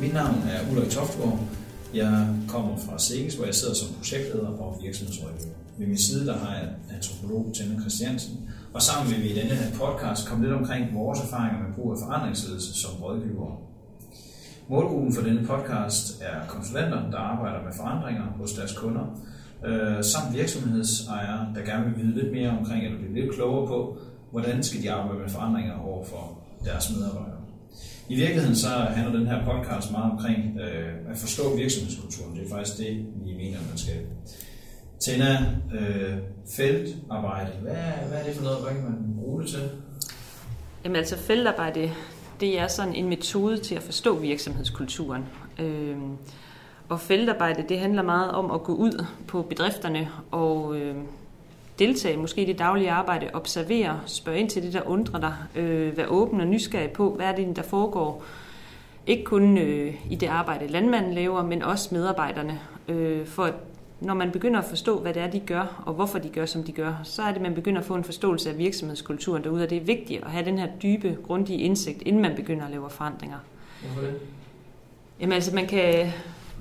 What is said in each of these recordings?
Mit navn er Ulrik Toftgaard. Jeg kommer fra Sikkes, hvor jeg sidder som projektleder og virksomhedsrådgiver. Ved min side der har jeg antropolog Tanne Christiansen, og sammen vil vi i denne her podcast komme lidt omkring vores erfaringer med brug af forandringsledelse som rådgivere. Målgruppen for denne podcast er konsulenter, der arbejder med forandringer hos deres kunder, øh, samt virksomhedsejere, der gerne vil vide lidt mere omkring, eller blive lidt klogere på, hvordan skal de arbejde med forandringer over for deres medarbejdere. I virkeligheden så handler den her podcast meget omkring øh, at forstå virksomhedskulturen. Det er faktisk det, vi mener, man skal. Tænder øh, feltarbejde. Hvad, hvad er det for noget? Hvad kan man bruge det til? Jamen altså feltarbejde, det er sådan en metode til at forstå virksomhedskulturen. Øh, og feltarbejde, det handler meget om at gå ud på bedrifterne og øh, deltage måske i det daglige arbejde, observere, spørge ind til det, der undrer dig, øh, være åben og nysgerrig på, hvad er det, der foregår. Ikke kun øh, i det arbejde, landmanden laver, men også medarbejderne. Øh, for når man begynder at forstå, hvad det er, de gør, og hvorfor de gør, som de gør, så er det, man begynder at få en forståelse af virksomhedskulturen derude, og det er vigtigt at have den her dybe, grundige indsigt, inden man begynder at lave forandringer. Hvorfor det? Jamen altså, man kan,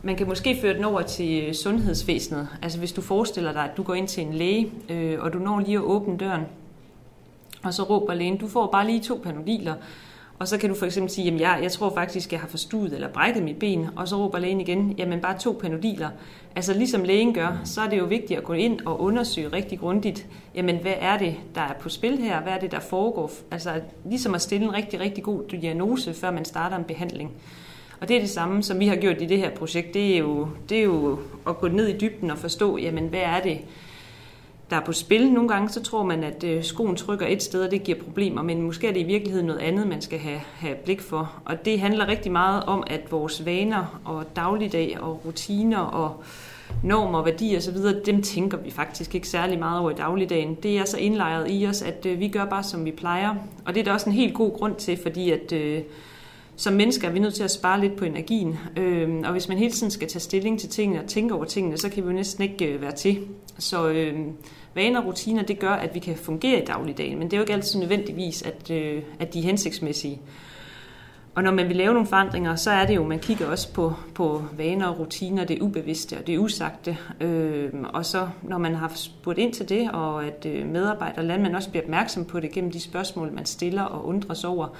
man kan måske føre den over til øh, sundhedsvæsenet. Altså hvis du forestiller dig, at du går ind til en læge, øh, og du når lige at åbne døren, og så råber lægen, du får bare lige to panodiler, og så kan du for eksempel sige, jamen jeg, jeg tror faktisk, jeg har forstuet eller brækket mit ben, og så råber lægen igen, jamen bare to panodiler. Altså ligesom lægen gør, så er det jo vigtigt at gå ind og undersøge rigtig grundigt, jamen hvad er det, der er på spil her, hvad er det, der foregår. Altså ligesom at stille en rigtig, rigtig god diagnose, før man starter en behandling. Og det er det samme, som vi har gjort i det her projekt. Det er jo, det er jo at gå ned i dybden og forstå, jamen hvad er det, der er på spil. Nogle gange så tror man, at øh, skoen trykker et sted, og det giver problemer, men måske er det i virkeligheden noget andet, man skal have, have blik for. Og det handler rigtig meget om, at vores vaner og dagligdag og rutiner og normer, værdier osv., dem tænker vi faktisk ikke særlig meget over i dagligdagen. Det er så indlejret i os, at øh, vi gør bare, som vi plejer. Og det er der også en helt god grund til, fordi at... Øh, som mennesker er vi nødt til at spare lidt på energien. Øh, og hvis man hele tiden skal tage stilling til tingene og tænke over tingene, så kan vi jo næsten ikke øh, være til. Så øh, vaner og rutiner, det gør, at vi kan fungere i dagligdagen. Men det er jo ikke altid nødvendigvis, at, øh, at de er hensigtsmæssige. Og når man vil lave nogle forandringer, så er det jo, man kigger også på, på vaner og rutiner, det ubevidste og det usagte. Øh, og så når man har spurgt ind til det, og at øh, medarbejdere og landmænd også bliver opmærksom på det gennem de spørgsmål, man stiller og undres over, øh,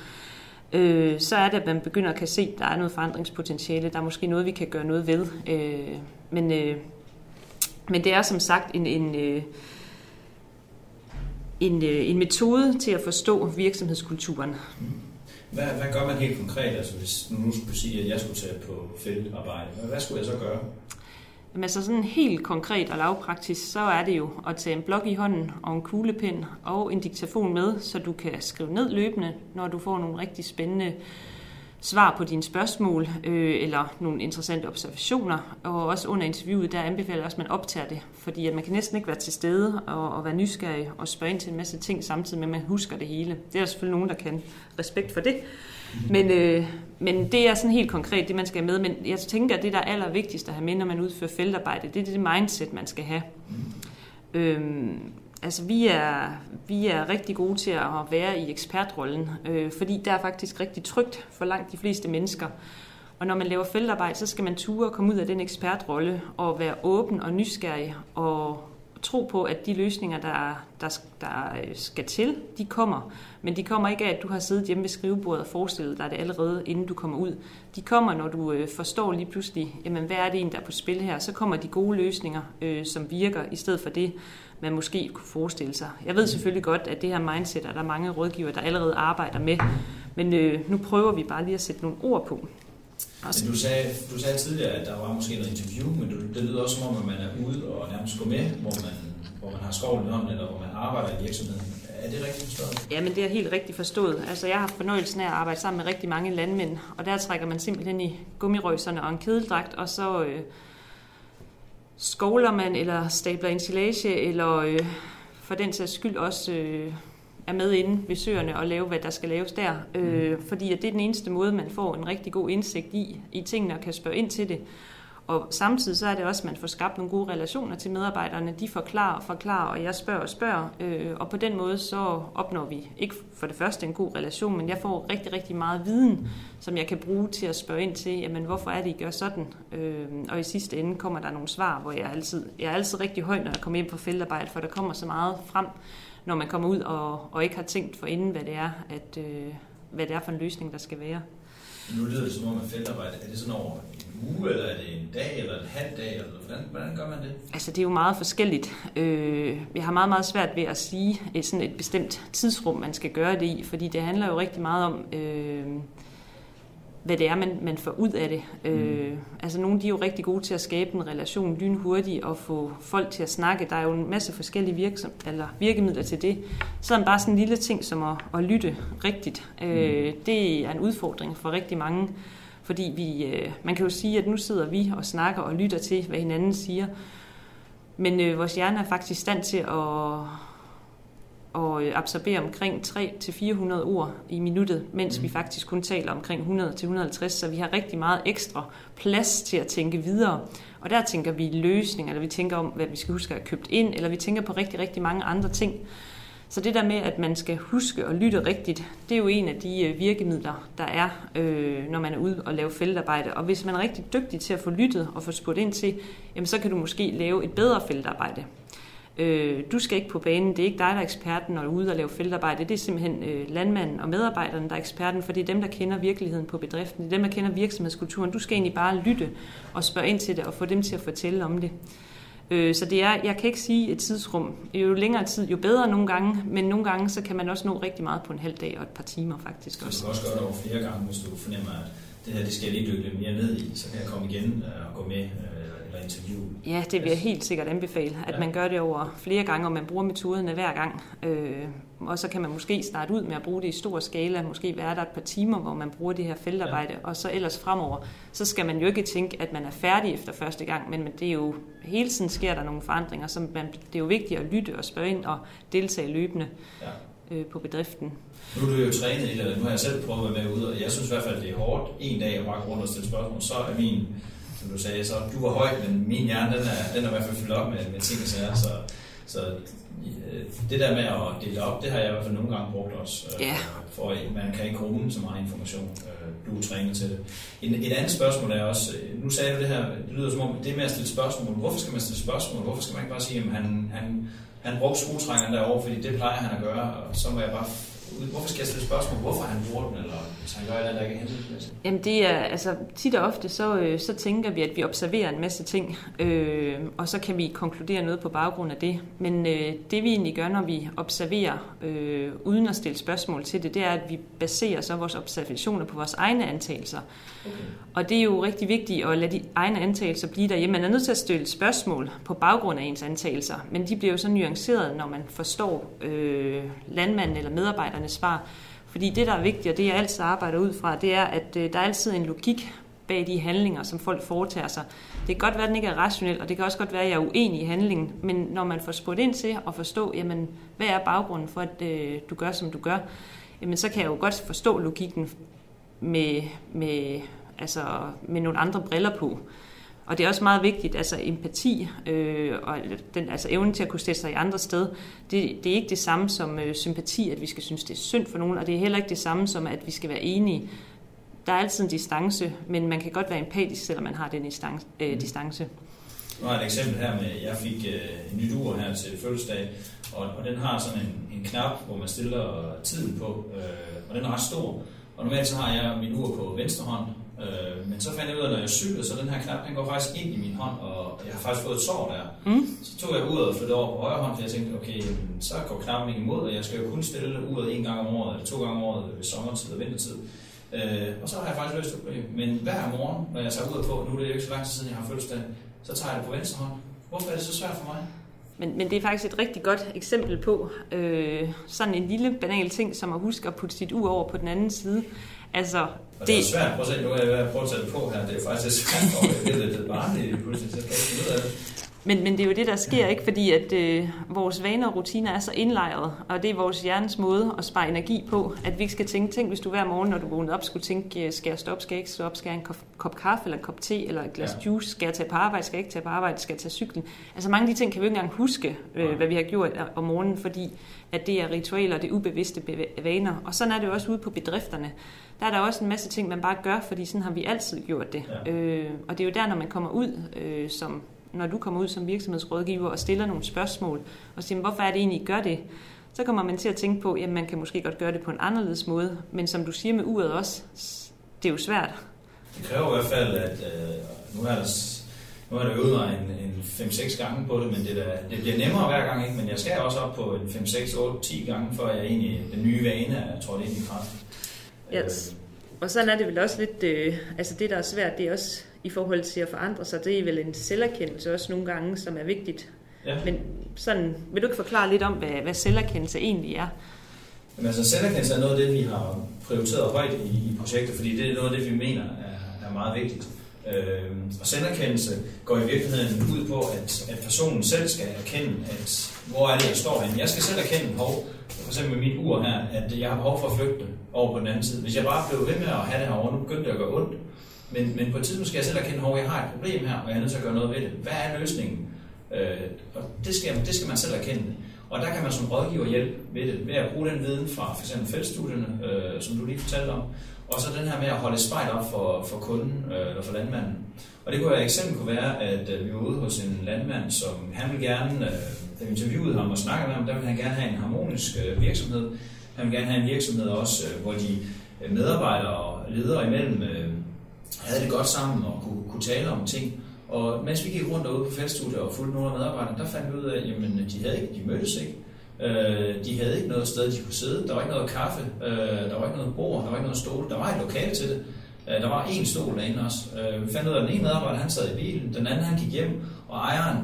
øh, så er det, at man begynder at kan se, at der er noget forandringspotentiale. Der er måske noget, vi kan gøre noget ved. Øh, men, øh, men det er som sagt en, en, øh, en, øh, en metode til at forstå virksomhedskulturen. Hvad, hvad gør man helt konkret? Altså hvis nu skulle sige, at jeg skulle tage på feltarbejde, hvad, hvad skulle jeg så gøre? Men så sådan helt konkret og lavpraktisk, så er det jo at tage en blok i hånden og en kuglepen og en diktafon med, så du kan skrive ned løbende, når du får nogle rigtig spændende svar på dine spørgsmål øh, eller nogle interessante observationer. Og også under interviewet, der anbefaler jeg også, at man optager det, fordi at man kan næsten ikke være til stede og, og være nysgerrig og spørge ind til en masse ting samtidig med, at man husker det hele. Det er der selvfølgelig nogen, der kan respekt for det. Men, øh, men det er sådan helt konkret, det man skal have med. Men jeg tænker, at det, der er allervigtigst at have med, når man udfører feltarbejde, det er det mindset, man skal have. Øhm, altså vi er, vi er rigtig gode til at være i ekspertrollen, øh, fordi der er faktisk rigtig trygt for langt de fleste mennesker. Og når man laver feltarbejde, så skal man ture og komme ud af den ekspertrolle og være åben og nysgerrig og tro på, at de løsninger, der, der, der øh, skal til, de kommer. Men de kommer ikke af, at du har siddet hjemme ved skrivebordet og forestillet dig det allerede, inden du kommer ud. De kommer, når du øh, forstår lige pludselig, jamen, hvad er det en, der er på spil her. Så kommer de gode løsninger, øh, som virker, i stedet for det, man måske kunne forestille sig. Jeg ved selvfølgelig godt, at det her mindset er der mange rådgiver, der allerede arbejder med. Men øh, nu prøver vi bare lige at sætte nogle ord på. Men du sagde, du sagde tidligere, at der var måske noget interview, men det, det lyder også som om, at man er ude og nærmest går med, hvor man, hvor man har skovlen hånden, eller hvor man arbejder i virksomheden. Er det rigtigt forstået? Ja, men det er helt rigtigt forstået. Altså, jeg har haft fornøjelsen af at arbejde sammen med rigtig mange landmænd, og der trækker man simpelthen i gummirøjserne og en kedeldragt, og så øh, skovler man, eller stabler ensilage, eller øh, for den sags skyld også øh, er med inde ved søerne og lave, hvad der skal laves der. Øh, fordi at det er den eneste måde, man får en rigtig god indsigt i, i tingene og kan spørge ind til det. Og samtidig så er det også, at man får skabt nogle gode relationer til medarbejderne. De forklarer og forklarer, og jeg spørger og spørger. Øh, og på den måde så opnår vi ikke for det første en god relation, men jeg får rigtig, rigtig meget viden, som jeg kan bruge til at spørge ind til, jamen hvorfor er det, I gør sådan? Øh, og i sidste ende kommer der nogle svar, hvor jeg altid, jeg er altid rigtig høj, når jeg kommer ind på feltarbejde, for der kommer så meget frem, når man kommer ud og, og ikke har tænkt for inden, hvad det er, at, øh, hvad det er for en løsning, der skal være. Nu lyder det som om, at feltarbejde, er det sådan over en uge, eller er det en dag, eller en halv dag, eller hvordan, hvordan gør man det? Altså, det er jo meget forskelligt. Øh, jeg har meget, meget svært ved at sige et, sådan et bestemt tidsrum, man skal gøre det i, fordi det handler jo rigtig meget om, øh, hvad det er, man, man får ud af det. Øh, mm. Altså nogle de er jo rigtig gode til at skabe en relation lynhurtigt og få folk til at snakke. Der er jo en masse forskellige virksom, eller virkemidler til det. Så bare sådan en lille ting som at, at lytte rigtigt. Øh, mm. Det er en udfordring for rigtig mange. Fordi vi, øh, man kan jo sige, at nu sidder vi og snakker og lytter til, hvad hinanden siger. Men øh, vores hjerne er faktisk i stand til at og øh, absorbere omkring 300-400 ord i minuttet, mens mm. vi faktisk kun taler omkring 100-150, så vi har rigtig meget ekstra plads til at tænke videre. Og der tænker vi løsninger, eller vi tænker om, hvad vi skal huske at have købt ind, eller vi tænker på rigtig, rigtig mange andre ting. Så det der med, at man skal huske at lytte rigtigt, det er jo en af de øh, virkemidler, der er, øh, når man er ude og lave feltarbejde. Og hvis man er rigtig dygtig til at få lyttet og få spurgt ind til, jamen så kan du måske lave et bedre feltarbejde. Øh, du skal ikke på banen, det er ikke dig, der er eksperten, når du er ude og lave feltarbejde. Det er simpelthen øh, landmanden og medarbejderen, der er eksperten, for det er dem, der kender virkeligheden på bedriften. Det er dem, der kender virksomhedskulturen. Du skal egentlig bare lytte og spørge ind til det og få dem til at fortælle om det. Øh, så det er, jeg kan ikke sige et tidsrum. Jo længere tid, jo bedre nogle gange, men nogle gange så kan man også nå rigtig meget på en halv dag og et par timer faktisk også. Så du kan også gøre det over flere gange, hvis du fornemmer, at det her det skal jeg lige dykke lidt mere ned i, så kan jeg komme igen øh, og gå med eller interview. Ja, det vil jeg helt sikkert anbefale, at ja. man gør det over flere gange, og man bruger metoderne hver gang. Øh, og så kan man måske starte ud med at bruge det i stor skala, måske være der et par timer, hvor man bruger det her feltarbejde, ja. og så ellers fremover, så skal man jo ikke tænke, at man er færdig efter første gang, men det er jo, hele tiden sker der nogle forandringer, så man, det er jo vigtigt at lytte og spørge ind og deltage løbende ja øh, på bedriften. Nu er du jo trænet i det, nu har jeg selv prøvet at være med ud, og jeg synes i hvert fald, det er hårdt en dag at bare rundt og stille spørgsmål, så er min som du sagde, så du var høj, men min hjerne, den er, den er i hvert fald fyldt op med, med ting og sager, så, så øh, det der med at dele op, det har jeg i hvert fald nogle gange brugt også, øh, yeah. for man kan ikke rumme så meget information, øh, du er trænet til det. Et, et andet spørgsmål er også, nu sagde du det her, det lyder som om, det med at stille spørgsmål, hvorfor skal man stille spørgsmål, hvorfor skal man ikke bare sige, at han, han, han brugte skruetrængeren derovre, fordi det plejer han at gøre, og så må jeg bare hvorfor skal jeg stille spørgsmål, hvorfor han bruger den, eller hvis han gør eller der ikke er hensigtsmæssigt? Jamen det er, altså tit og ofte, så, øh, så tænker vi, at vi observerer en masse ting, øh, og så kan vi konkludere noget på baggrund af det. Men øh, det vi egentlig gør, når vi observerer, øh, uden at stille spørgsmål til det, det er, at vi baserer så vores observationer på vores egne antagelser. Okay. Og det er jo rigtig vigtigt at lade de egne antagelser blive der. Man er nødt til at stille spørgsmål på baggrund af ens antagelser, men de bliver jo så nuanceret, når man forstår øh, landmanden eller medarbejdernes svar. Fordi det, der er vigtigt, og det jeg altid arbejder ud fra, det er, at øh, der er altid en logik bag de handlinger, som folk foretager sig. Det kan godt være, at den ikke er rationel, og det kan også godt være, at jeg er uenig i handlingen, men når man får spurgt ind til at forstå, jamen, hvad er baggrunden for, at øh, du gør, som du gør, jamen, så kan jeg jo godt forstå logikken med, med altså med nogle andre briller på. Og det er også meget vigtigt, altså empati øh, og den, altså evnen til at kunne stille sig i andre sted, det, det er ikke det samme som øh, sympati, at vi skal synes, det er synd for nogen, og det er heller ikke det samme som, at vi skal være enige. Der er altid en distance, men man kan godt være empatisk, selvom man har den distance. Øh, mm. distance. Nu har et eksempel her med, jeg fik øh, en nyt ur her til fødselsdag, og, og den har sådan en, en knap, hvor man stiller tiden på, øh, og den er ret stor. Og normalt så har jeg min ur på venstre hånd, Øh, men så fandt jeg ud af, at når jeg cyklede, så den her knap, den går faktisk ind i min hånd, og jeg har faktisk fået et sår der. Mm. Så tog jeg uret og flyttede over på højre hånd, for jeg tænkte, okay, så går knappen imod, og jeg skal jo kun stille uret en gang om året, eller to gange om året ved sommertid og vintertid. Øh, og så har jeg faktisk løst det Men hver morgen, når jeg tager uret på, nu er det jo ikke så lang tid siden, jeg har fødselsdag, så tager jeg det på venstre hånd. Hvorfor er det så svært for mig? Men, men det er faktisk et rigtig godt eksempel på øh, sådan en lille banal ting, som at huske at putte sit ur over på den anden side. Altså, og det, det er svært. Prøv at se, nu er jeg ved at prøve at tage det på her. Det er faktisk svært, og det er barnligt, pludselig, så kan jeg ikke ud af det. Men, men det er jo det, der sker, ikke? Fordi at øh, vores vaner og rutiner er så indlejret, og det er vores hjernes måde at spare energi på, at vi ikke skal tænke, tænk hvis du hver morgen, når du vågnede op, skulle tænke, skal jeg stoppe, skal jeg ikke stoppe, skal jeg en kop, kop kaffe eller en kop te eller et glas ja. juice, skal jeg tage på arbejde, skal jeg ikke tage på arbejde, skal jeg tage cyklen. Altså mange af de ting kan vi ikke engang huske, øh, hvad vi har gjort om morgenen, fordi at det er ritualer, det er ubevidste vaner. Og sådan er det jo også ude på bedrifterne. Der er der også en masse ting, man bare gør, fordi sådan har vi altid gjort det. Ja. Øh, og det er jo der, når man kommer ud øh, som når du kommer ud som virksomhedsrådgiver og stiller nogle spørgsmål, og siger, hvorfor er det egentlig, I gør det? Så kommer man til at tænke på, at man kan måske godt gøre det på en anderledes måde, men som du siger med uret også, det er jo svært. Det kræver i hvert fald, at øh, nu er der nu har jeg øvet mig en, en 5-6 gange på det, men det, der, det bliver nemmere hver gang, ikke? men jeg skal også op på en 5, 6, 8, 10 gange, før jeg egentlig, den nye vane er trådt ind i kraft. Yes. Øh. Og sådan er det vel også lidt, øh, altså det der er svært, det er også i forhold til at forandre sig. Det er vel en selverkendelse også nogle gange, som er vigtigt. Ja. Men sådan, vil du ikke forklare lidt om, hvad, hvad selverkendelse egentlig er? Jamen, altså, selverkendelse er noget af det, vi har prioriteret højt i, i projektet, fordi det er noget af det, vi mener er, er meget vigtigt. Øh, og selverkendelse går i virkeligheden ud på, at, at personen selv skal erkende, at hvor er det, jeg står henne. Jeg skal selv erkende, hov, for eksempel med mit ur her, at jeg har behov for at flygte over på den anden side. Hvis jeg bare blev ved med at have det her over, nu begyndte det at gøre ondt, men, men på et tidspunkt skal jeg selv erkende, at jeg har et problem her, og jeg er nødt til at gøre noget ved det. Hvad er løsningen? Øh, og det skal, det skal man selv erkende. Og der kan man som rådgiver hjælpe med det, ved at bruge den viden fra f.eks. feltstudierne, øh, som du lige fortalte om, og så den her med at holde spejl op for, for kunden øh, eller for landmanden. Og det kunne være et eksempel kunne være, at øh, vi var ude hos en landmand, som han vil gerne, øh, da vi interviewede ham og snakkede med ham, der vil han gerne have en harmonisk øh, virksomhed. Han vil gerne have en virksomhed også, øh, hvor de øh, medarbejdere og ledere imellem øh, havde det godt sammen og kunne, kunne tale om ting. Og mens vi gik rundt derude på feststudiet og fulgte nogle af medarbejderne, der fandt vi ud af, at jamen, de, havde ikke, de mødtes ikke. Øh, de havde ikke noget sted, de kunne sidde. Der var ikke noget kaffe, øh, der var ikke noget bord, der var ikke noget stol. Der var et lokale til det. Øh, der var én stol derinde også. Øh, vi fandt ud af, at den ene medarbejder han sad i bilen, den anden han gik hjem, og ejeren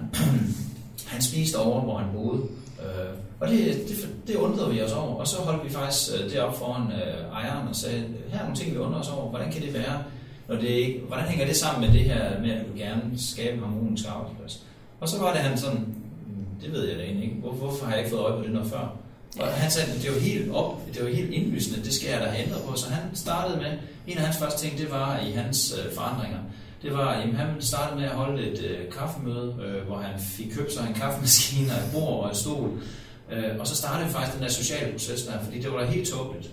han spiste over, hvor han boede. Øh, og det, det, det undrede vi os over, og så holdt vi faktisk øh, det op foran øh, ejeren og sagde, her er nogle ting, vi undrer os over, hvordan kan det være? Når det ikke, hvordan hænger det sammen med det her med, at du gerne skabe en harmonisk arbejdsplads? Og så var det han sådan, hmm, det ved jeg da egentlig ikke. Hvor, hvorfor har jeg ikke fået øje på det noget før? Og han sagde, det var helt op, det var helt indlysende, det skal jeg da have ændret på. Så han startede med, en af hans første ting, det var i hans øh, forandringer. Det var, at han startede med at holde et øh, kaffemøde, øh, hvor han fik købt sig en kaffemaskine, et bord og en stol. Øh, og så startede faktisk den der sociale proces der, fordi det var da helt tåbeligt.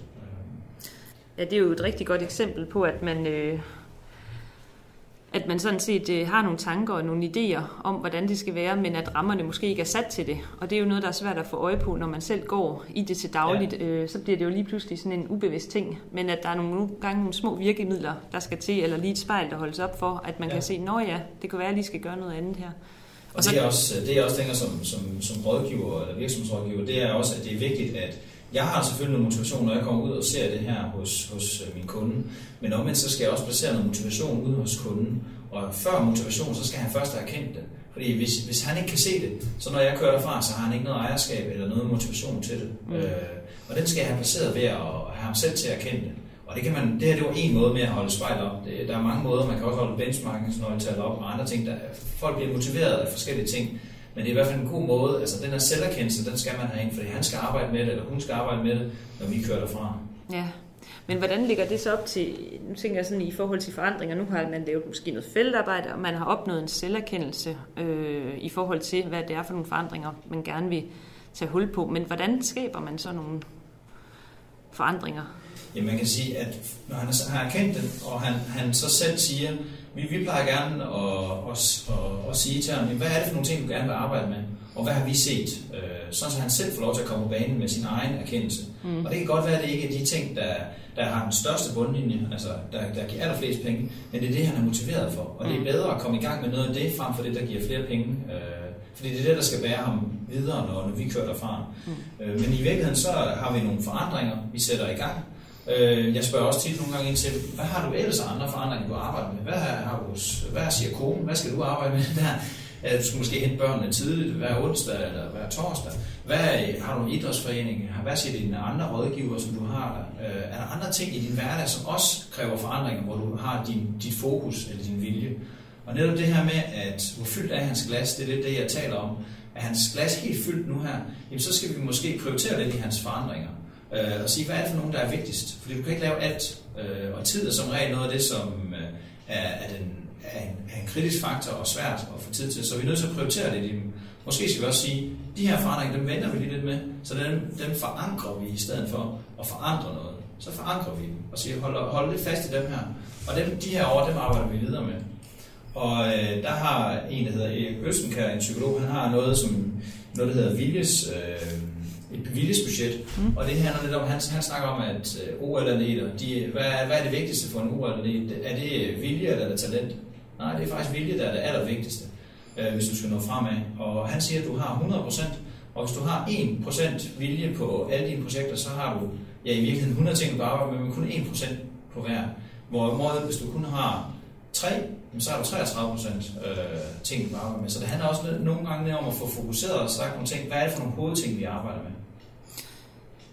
Ja, det er jo et rigtig godt eksempel på, at man, øh, at man sådan set øh, har nogle tanker og nogle idéer om, hvordan det skal være, men at rammerne måske ikke er sat til det. Og det er jo noget, der er svært at få øje på, når man selv går i det til dagligt. Ja. Øh, så bliver det jo lige pludselig sådan en ubevidst ting. Men at der er nogle, gange nogle små virkemidler, der skal til, eller lige et spejl, der holdes op for, at man ja. kan se, nå ja, det kan være, at jeg lige skal gøre noget andet her. Og, det, er også, det er også tænker som, som, som rådgiver eller virksomhedsrådgiver, det er også, at det er vigtigt, at jeg har selvfølgelig noget motivation, når jeg kommer ud og ser det her hos, hos øh, min kunde, men omvendt så skal jeg også placere noget motivation ud hos kunden. Og før motivation, så skal han først have erkendt det. Fordi hvis, hvis han ikke kan se det, så når jeg kører derfra, så har han ikke noget ejerskab eller noget motivation til det. Mm. Øh, og den skal jeg have placeret ved at have ham selv til at erkende det. Og det, kan man, det her det var en måde med at holde spejl op. Det, der er mange måder, man kan også holde benchmarkingsnøgletal op og andre ting. Der, folk bliver motiveret af forskellige ting. Men det er i hvert fald en god måde. Altså den her selverkendelse, den skal man have ind, fordi han skal arbejde med det, eller hun skal arbejde med det, når vi kører derfra. Ja, men hvordan ligger det så op til, nu tænker jeg sådan i forhold til forandringer, nu har man lavet måske noget feltarbejde, og man har opnået en selverkendelse øh, i forhold til, hvad det er for nogle forandringer, man gerne vil tage hul på. Men hvordan skaber man så nogle forandringer? Ja, man kan sige, at når han har erkendt det, og han, han så selv siger, vi, vi plejer gerne at, at, at, at sige til ham, hvad er det for nogle ting, du gerne vil arbejde med? Og hvad har vi set? Øh, sådan så han selv får lov til at komme på banen med sin egen erkendelse. Mm. Og det kan godt være, at det ikke er de ting, der, der har den største bundlinje, altså der, der giver allerflest penge, men det er det, han er motiveret for. Og det er mm. bedre at komme i gang med noget af det, frem for det, der giver flere penge. Øh, fordi det er det, der skal bære ham videre, når, når vi kører derfra. Mm. Øh, men i virkeligheden så har vi nogle forandringer, vi sætter i gang. Øh, jeg spørger også tit nogle gange ind til, hvad har du ellers andre forandringer, du arbejder med? Hvad, har du, hvad siger konen? Hvad skal du arbejde med der? Øh, du skal måske hente børnene tidligt hver onsdag eller hver torsdag. Hvad, øh, har du en idrætsforening? Hvad siger dine andre rådgiver, som du har der? Er der andre ting i din hverdag, som også kræver forandringer, hvor du har din, dit fokus eller din vilje? Og netop det her med, at hvor fyldt er hans glas, det er lidt det, jeg taler om. Er hans glas helt fyldt nu her, jamen så skal vi måske prioritere lidt i hans forandringer. Øh, og sige, hvad er det for nogen, der er vigtigst? Fordi du kan ikke lave alt. Øh, og tid er som regel noget af det, som øh, er, er, den, er, en, er en kritisk faktor og svært at få tid til. Så vi er nødt til at prioritere det i dem. Måske skal vi også sige, de her forandringer, dem venter vi lige lidt med, så dem, dem forankrer vi i stedet for at forandre noget. Så forankrer vi dem og siger, hold, hold lidt fast i dem her. Og dem, de her år, dem arbejder vi videre med. Og øh, der har en, der hedder Erik Østenkær, en psykolog, han har noget, som, noget der hedder viljes, øh, et viljesbudget. Mm. Og det handler lidt om, han, han snakker om, at øh, OL-atleter, de, hvad, hvad er det vigtigste for en OL-atlet? Er det vilje eller er det talent? Nej, det er faktisk vilje, der er det allervigtigste, øh, hvis du skal nå fremad. Og han siger, at du har 100%, og hvis du har 1% vilje på alle dine projekter, så har du ja, i virkeligheden 100 ting, du arbejder med, men kun 1% på hver. Hvor hvis du kun har 3, så har du 33 procent øh, ting, du arbejder med. Så det handler også nogle gange om at få fokuseret og sagt nogle ting. Hvad er det for nogle hovedting, vi arbejder med?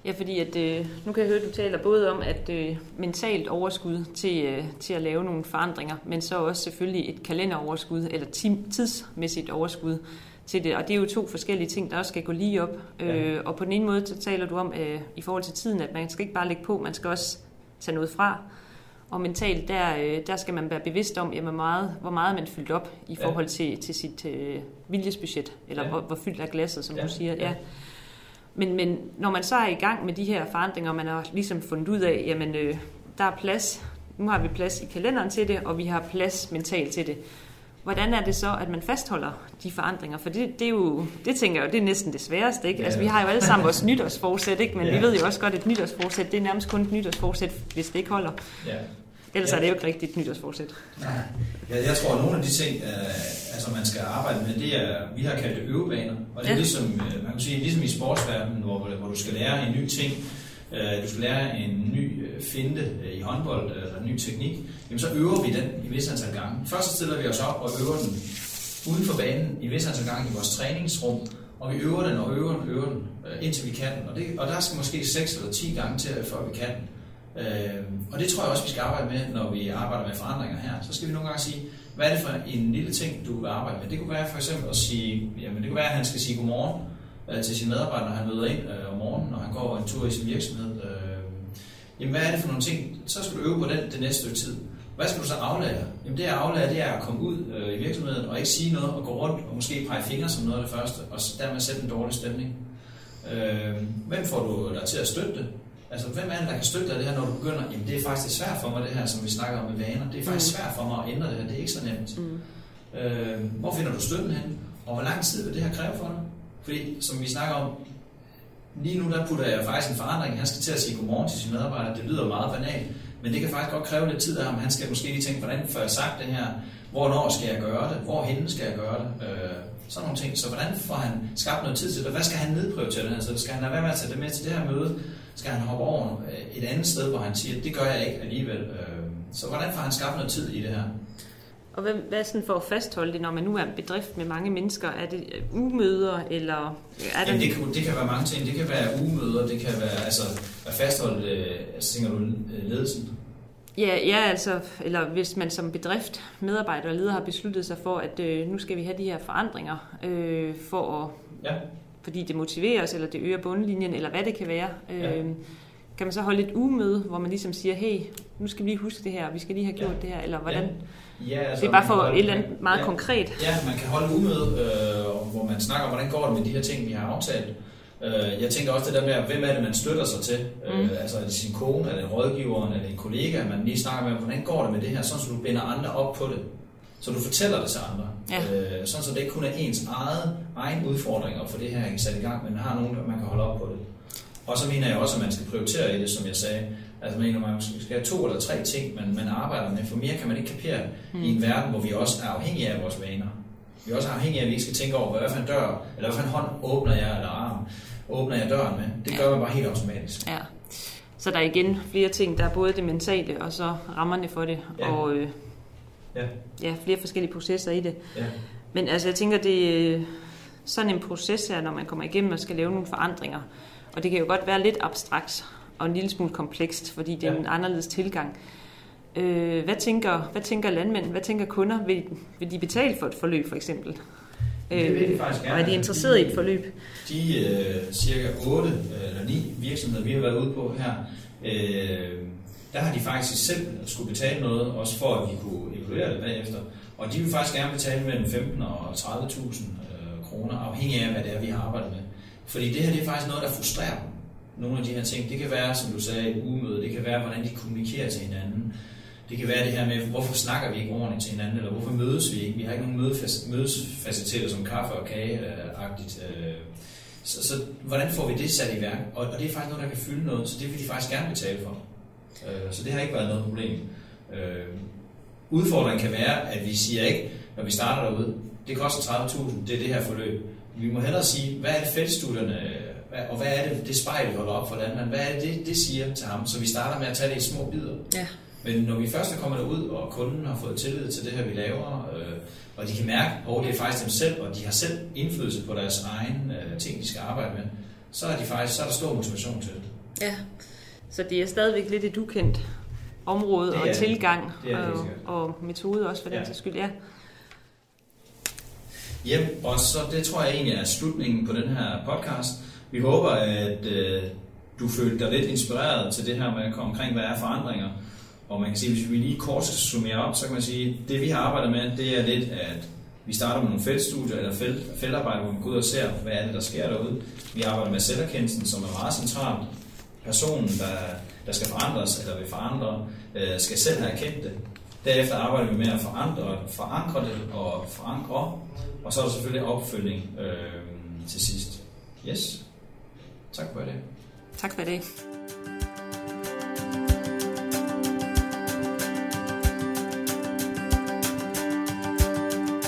Ja, fordi at, øh, nu kan jeg høre, at du taler både om at øh, mentalt overskud til, øh, til at lave nogle forandringer, men så også selvfølgelig et kalenderoverskud eller tidsmæssigt overskud til det. Og det er jo to forskellige ting, der også skal gå lige op. Ja. Øh, og på den ene måde, så taler du om øh, i forhold til tiden, at man skal ikke bare lægge på, man skal også tage noget fra. Og mentalt, der, øh, der skal man være bevidst om, jamen meget, hvor meget man fyldt op i forhold til, til sit øh, viljesbudget, eller ja. hvor, hvor fyldt er glasset, som ja. du siger. Ja. Men, men når man så er i gang med de her forandringer, man har ligesom fundet ud af, jamen øh, der er plads, nu har vi plads i kalenderen til det, og vi har plads mentalt til det. Hvordan er det så, at man fastholder de forandringer? For det, det er jo, det tænker jeg jo, det er næsten det sværeste, ikke? Ja. Altså vi har jo alle sammen vores nytårsforsæt, ikke? Men ja. vi ved jo også godt, at et nytårsforsæt, det er nærmest kun et nytårsforsæt, hvis det ikke holder. Ja. Ellers ja. er det jo ikke rigtigt nytårsforsæt. Nej. Ja, jeg tror, at nogle af de ting, øh, altså man skal arbejde med, det er, vi har kaldt det øvebaner. Og det er ja. ligesom, øh, man kan sige, ligesom i sportsverdenen, hvor, hvor du skal lære en ny ting, øh, du skal lære en ny øh, finte øh, i håndbold øh, eller en ny teknik, jamen så øver vi den i vis antal gange. Først så stiller vi os op og øver den uden for banen i vis antal gange i vores træningsrum, og vi øver den og øver den, øver den, indtil vi kan den. Og, det, og der skal måske 6 eller 10 gange til, før vi kan den. Øh, og det tror jeg også, vi skal arbejde med, når vi arbejder med forandringer her. Så skal vi nogle gange sige, hvad er det for en lille ting, du vil arbejde med? Det kunne være for eksempel at sige, jamen det kunne være, at han skal sige godmorgen øh, til sine medarbejdere, når han møder ind øh, om morgenen, når han går en tur i sin virksomhed. Øh, jamen hvad er det for nogle ting? Så skal du øve på den det næste stykke tid. Hvad skal du så aflære? Jamen det at aflære, det er at komme ud øh, i virksomheden og ikke sige noget og gå rundt og måske pege fingre som noget af det første, og dermed sætte en dårlig stemning. Øh, hvem får du dig til at støtte det? Altså, hvem er det, der kan støtte dig det her, når du begynder? Jamen, det er faktisk svært for mig, det her, som vi snakker om med vaner. Det er faktisk mm. svært for mig at ændre det her. Det er ikke så nemt. Mm. Øh, hvor finder du støtten hen? Og hvor lang tid vil det her kræve for dig? Fordi, som vi snakker om, lige nu der putter jeg faktisk en forandring. Han skal til at sige godmorgen til sine medarbejdere. Det lyder meget banalt, men det kan faktisk godt kræve lidt tid af ham. Han skal måske lige tænke, hvordan får jeg sagt det her? Hvornår skal jeg gøre det? Hvor henne skal jeg gøre det? Øh, sådan nogle ting. Så hvordan får han skabt noget tid til det? Hvad skal han nedprioritere det her? Så skal han lade være med at tage det med til det her møde? Skal han hoppe over øh, et andet sted, hvor han siger, det gør jeg ikke alligevel. Øh, så hvordan får han skabt noget tid i det her? Og hvad, hvad sådan for at fastholde det, når man nu er en bedrift med mange mennesker? Er det øh, umøder, eller er Jamen, det, kan, det kan være mange ting. Det kan være umøder, det kan være altså, at fastholde, altså, tænker du ledelsen? Ja, ja, altså, eller hvis man som bedrift, medarbejder og leder har besluttet sig for, at øh, nu skal vi have de her forandringer øh, for at ja fordi det motiverer os, eller det øger bundlinjen, eller hvad det kan være. Ja. Øh, kan man så holde et umøde, hvor man ligesom siger, hey, nu skal vi lige huske det her, vi skal lige have gjort ja. det her, eller hvordan? Ja. Ja, altså, det er bare for holde, et eller andet meget ja, konkret. Ja, man kan holde umøde, øh, hvor man snakker om, hvordan går det med de her ting, vi har aftalt. Øh, jeg tænker også det der med, hvem er det, man støtter sig til? Øh, mm. Øh, altså er det sin kone, er det rådgiveren, er det en kollega, man lige snakker med, hvordan går det med det her, sådan så du binder andre op på det. Så du fortæller det til andre. Ja. Øh, sådan så det ikke kun er ens eget, egen udfordringer for det her ikke sat i gang, men har nogen, man kan holde op på det. Og så mener jeg også, at man skal prioritere i det, som jeg sagde. Altså mener man skal have to eller tre ting, man, man arbejder med, for mere kan man ikke kapere mm. i en verden, hvor vi også er afhængige af vores vaner. Vi er også afhængige af, at vi ikke skal tænke over, hvad for en dør, eller hvad for en hånd åbner jeg, eller arm åbner jeg døren med. Det gør man bare helt automatisk. Ja. Så der er igen flere ting. Der er både det mentale, og så rammerne for det. Ja. Og øh, Ja. ja, flere forskellige processer i det. Ja. Men altså, jeg tænker, det er sådan en proces her, når man kommer igennem og skal lave nogle forandringer. Og det kan jo godt være lidt abstrakt og en lille smule komplekst, fordi det er ja. en anderledes tilgang. Øh, hvad, tænker, hvad tænker landmænd, hvad tænker kunder? Vil, vil de betale for et forløb for eksempel? Det vil de faktisk gerne. Og er de interesseret i et forløb? De øh, cirka 8 eller 9 virksomheder, vi har været ude på her, øh, der har de faktisk selv skulle betale noget, også for at vi kunne evaluere det bagefter. Og de vil faktisk gerne betale mellem 15 og 30.000 øh, kroner, afhængig af, hvad det er, vi har arbejdet med. Fordi det her det er faktisk noget, der frustrerer dem. Nogle af de her ting. Det kan være, som du sagde, et umøde. Det kan være, hvordan de kommunikerer til hinanden. Det kan være det her med, hvorfor snakker vi ikke ordentligt til hinanden, eller hvorfor mødes vi ikke? Vi har ikke nogen mødesfaciliteter som kaffe og kage-agtigt. Øh, øh, så, så hvordan får vi det sat i værk? Og, og det er faktisk noget, der kan fylde noget, så det vil de faktisk gerne betale for. Øh, så det har ikke været noget problem. Øh, udfordringen kan være, at vi siger ikke, når vi starter derude, det koster 30.000, det er det her forløb. Vi må hellere sige, hvad er det feltstudierne, og hvad er det, det spejl, vi holder op for landmand, hvad er det, det, det siger til ham, så vi starter med at tage det i små bidder. Ja. Men når vi først er kommet derud, og kunden har fået tillid til det her, vi laver, øh, og de kan mærke, at det er faktisk dem selv, og de har selv indflydelse på deres egen øh, ting, de skal arbejde med, så er, de faktisk, så er der stor motivation til det. Ja, så det er stadigvæk lidt et ukendt område Det er og tilgang Det er det helt og, og metode også for den Ja. ja. skyld. Ja. Jamen, og så det tror jeg egentlig er slutningen på den her podcast. Vi håber, at øh, du følte dig lidt inspireret til det her med at komme omkring, hvad er forandringer. Og man kan sige, hvis vi lige kort skal summere op, så kan man sige, at det vi har arbejdet med, det er lidt, at vi starter med nogle feltstudier eller felt, feltarbejde, hvor vi går ud og ser, hvad er det, der sker derude. Vi arbejder med selverkendelsen, som er meget centralt. Personen, der, der skal forandres eller vil forandre, øh, skal selv have erkendt det. Derefter arbejder vi med at forandre, forankre det og forankre. Og så er der selvfølgelig opfølging øh, til sidst. Yes. Tak for det. Tak for det.